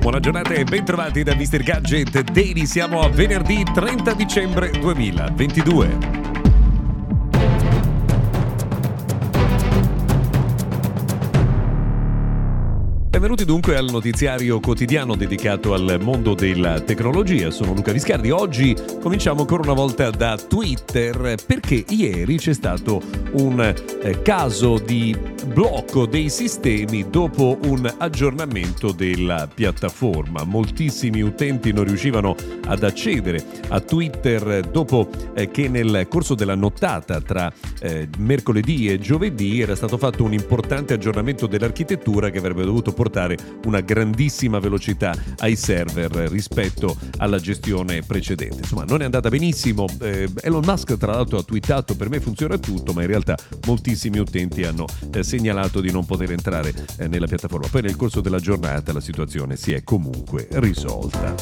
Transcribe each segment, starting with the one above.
Buona giornata e bentrovati da Mr. Gadget Daily. Siamo a venerdì 30 dicembre 2022. Benvenuti dunque al notiziario quotidiano dedicato al mondo della tecnologia. Sono Luca Viscardi. Oggi cominciamo ancora una volta da Twitter perché ieri c'è stato un eh, caso di blocco dei sistemi dopo un aggiornamento della piattaforma. Moltissimi utenti non riuscivano ad accedere a Twitter dopo eh, che nel corso della nottata tra eh, mercoledì e giovedì era stato fatto un importante aggiornamento dell'architettura che avrebbe dovuto portare una grandissima velocità ai server rispetto alla gestione precedente. Insomma, non è andata benissimo. Eh, Elon Musk, tra l'altro, ha twittato: Per me funziona tutto, ma in realtà moltissimi utenti hanno eh, segnalato di non poter entrare eh, nella piattaforma. Poi, nel corso della giornata, la situazione si è comunque risolta.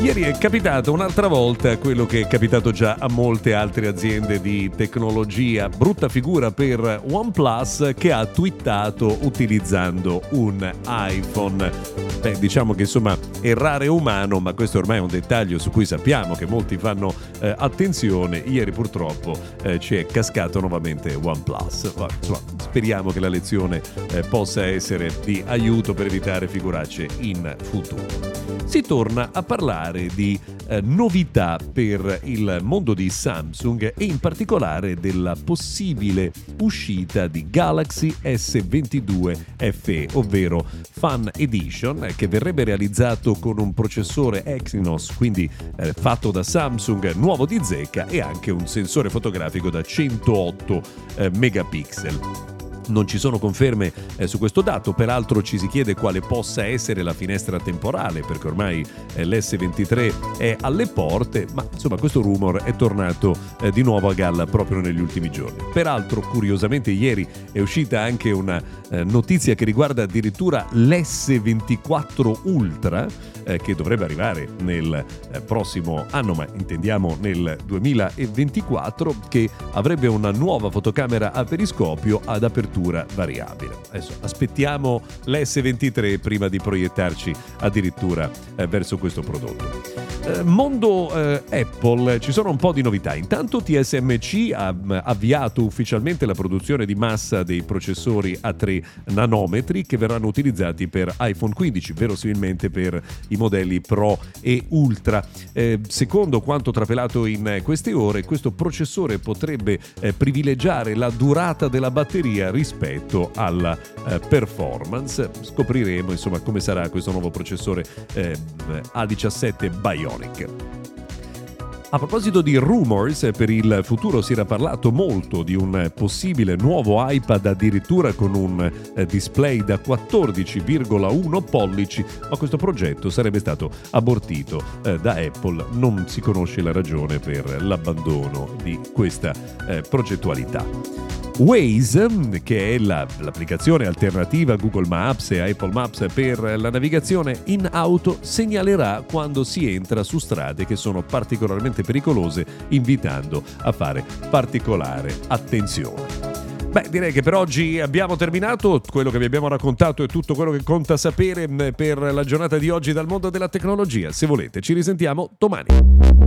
Ieri è capitato un'altra volta quello che è capitato già a molte altre aziende di tecnologia. Brutta figura per OnePlus che ha twittato utilizzando un iPhone. Beh, diciamo che insomma errare è umano, ma questo ormai è un dettaglio su cui sappiamo che molti fanno eh, attenzione. Ieri purtroppo eh, ci è cascato nuovamente OnePlus. Ma, insomma, speriamo che la lezione eh, possa essere di aiuto per evitare figuracce in futuro. Si torna a parlare di eh, novità per il mondo di Samsung e in particolare della possibile uscita di Galaxy S22 FE, ovvero Fan Edition, che verrebbe realizzato con un processore Exynos, quindi eh, fatto da Samsung, nuovo di zecca e anche un sensore fotografico da 108 eh, megapixel. Non ci sono conferme eh, su questo dato, peraltro ci si chiede quale possa essere la finestra temporale, perché ormai eh, l'S23 è alle porte, ma insomma questo rumor è tornato eh, di nuovo a galla proprio negli ultimi giorni. Peraltro, curiosamente, ieri è uscita anche una eh, notizia che riguarda addirittura l'S24 Ultra, eh, che dovrebbe arrivare nel eh, prossimo anno, ma intendiamo nel 2024, che avrebbe una nuova fotocamera a periscopio ad apertura temperatura variabile. Adesso aspettiamo l'S23 prima di proiettarci addirittura eh, verso questo prodotto. Eh, mondo eh, Apple, ci sono un po' di novità. Intanto TSMC ha avviato ufficialmente la produzione di massa dei processori a 3 nanometri che verranno utilizzati per iPhone 15, verosimilmente per i modelli Pro e Ultra. Eh, secondo quanto trapelato in queste ore, questo processore potrebbe eh, privilegiare la durata della batteria rispetto alla eh, performance. Scopriremo insomma come sarà questo nuovo processore eh, A17 Bionic. A proposito di rumors, per il futuro si era parlato molto di un possibile nuovo iPad addirittura con un eh, display da 14,1 pollici, ma questo progetto sarebbe stato abortito eh, da Apple. Non si conosce la ragione per l'abbandono di questa eh, progettualità. Waze, che è la, l'applicazione alternativa a Google Maps e Apple Maps per la navigazione in auto, segnalerà quando si entra su strade che sono particolarmente pericolose, invitando a fare particolare attenzione. Beh, direi che per oggi abbiamo terminato. Quello che vi abbiamo raccontato è tutto quello che conta sapere per la giornata di oggi dal mondo della tecnologia. Se volete, ci risentiamo domani.